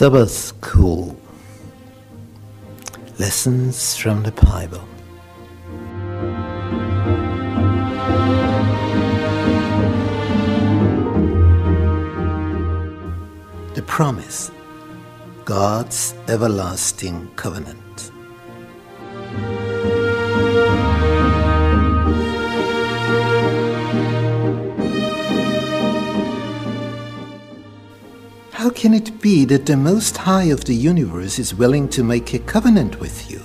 Sabbath School Lessons from the Bible. The Promise God's Everlasting Covenant. How can it be that the Most High of the universe is willing to make a covenant with you?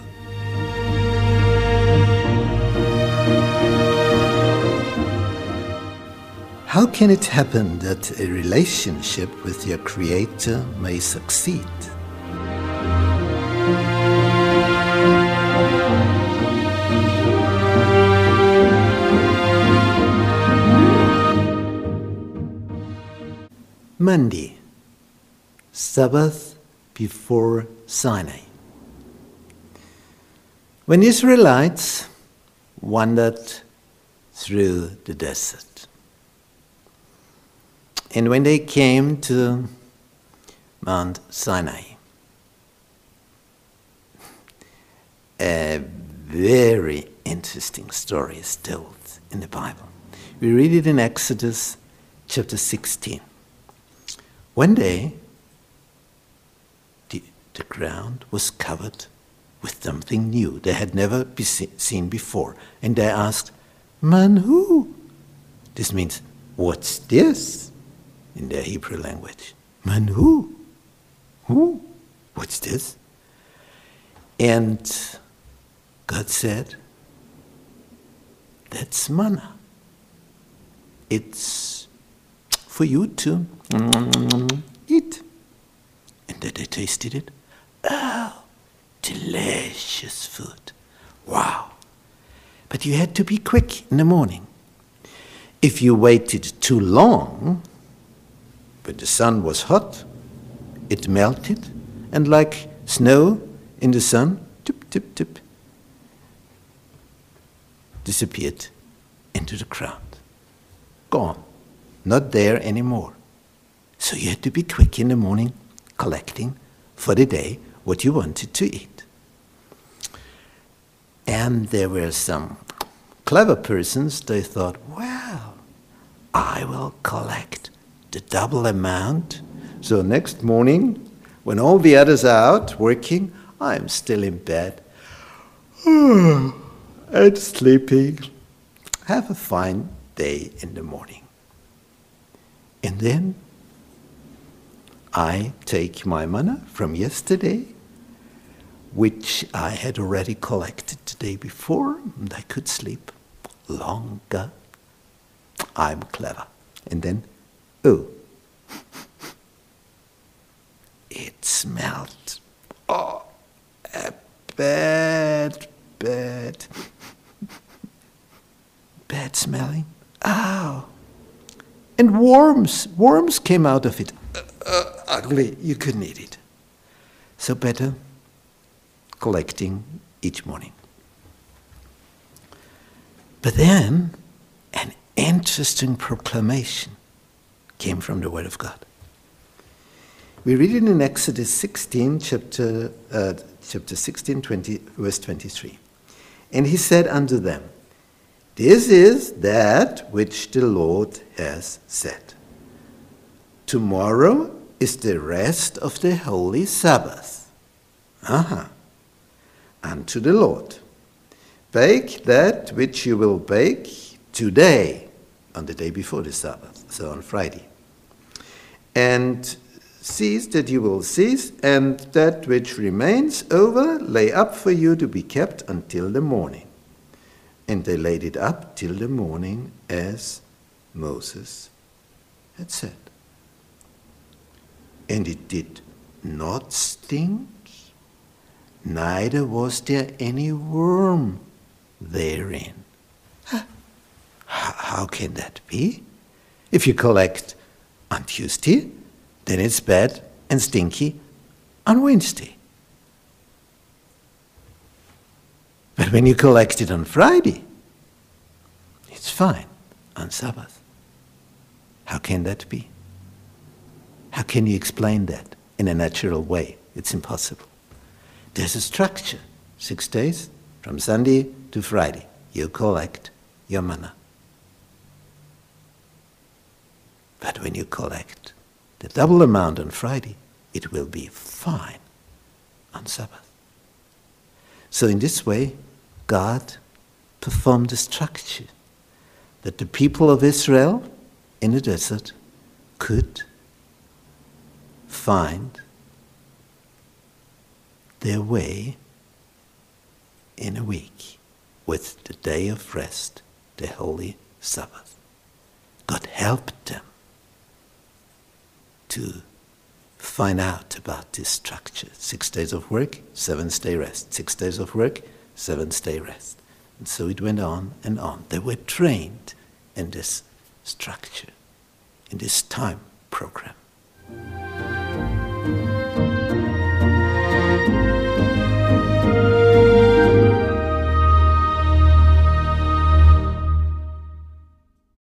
How can it happen that a relationship with your Creator may succeed? Monday, Sabbath before Sinai. When Israelites wandered through the desert, and when they came to Mount Sinai, a very interesting story is told in the Bible. We read it in Exodus chapter 16. One day, the, the ground was covered with something new they had never be seen before. And they asked, Man, who? This means, What's this? In their Hebrew language. Man, who? Who? What's this? And God said, That's manna. It's for you to eat. And then they tasted it. Oh, delicious food. Wow. But you had to be quick in the morning. If you waited too long, when the sun was hot, it melted, and like snow in the sun, tip, tip, tip, disappeared into the ground. Gone. Not there anymore. So you had to be quick in the morning collecting for the day what you wanted to eat. And there were some clever persons, they thought, well, I will collect the double amount. So next morning, when all the others are out working, I'm still in bed and sleeping. Have a fine day in the morning. And then I take my manna from yesterday, which I had already collected the day before, and I could sleep longer. I'm clever. And then, oh, it smelled. Oh, a bad, bad, bad smelling. Oh. And worms, worms came out of it. Uh, uh, ugly, you couldn't eat it. So better collecting each morning. But then an interesting proclamation came from the Word of God. We read it in Exodus 16, chapter, uh, chapter 16, 20, verse 23. And he said unto them, This is that which the Lord has said. Tomorrow is the rest of the holy Sabbath. Aha. Unto the Lord. Bake that which you will bake today, on the day before the Sabbath, so on Friday. And cease that you will cease, and that which remains over lay up for you to be kept until the morning. And they laid it up till the morning as Moses had said. And it did not stink, neither was there any worm therein. How can that be? If you collect on Tuesday, then it's bad and stinky on Wednesday. But when you collect it on Friday, it's fine on Sabbath. How can that be? How can you explain that in a natural way? It's impossible. There's a structure. Six days, from Sunday to Friday, you collect your manna. But when you collect the double amount on Friday, it will be fine on Sabbath. So, in this way, God performed a structure that the people of Israel in the desert could find their way in a week with the day of rest, the holy Sabbath. God helped them to find out about this structure. Six days of work, seventh day rest. Six days of work, seventh day rest. And so it went on and on. They were trained in this structure, in this time program.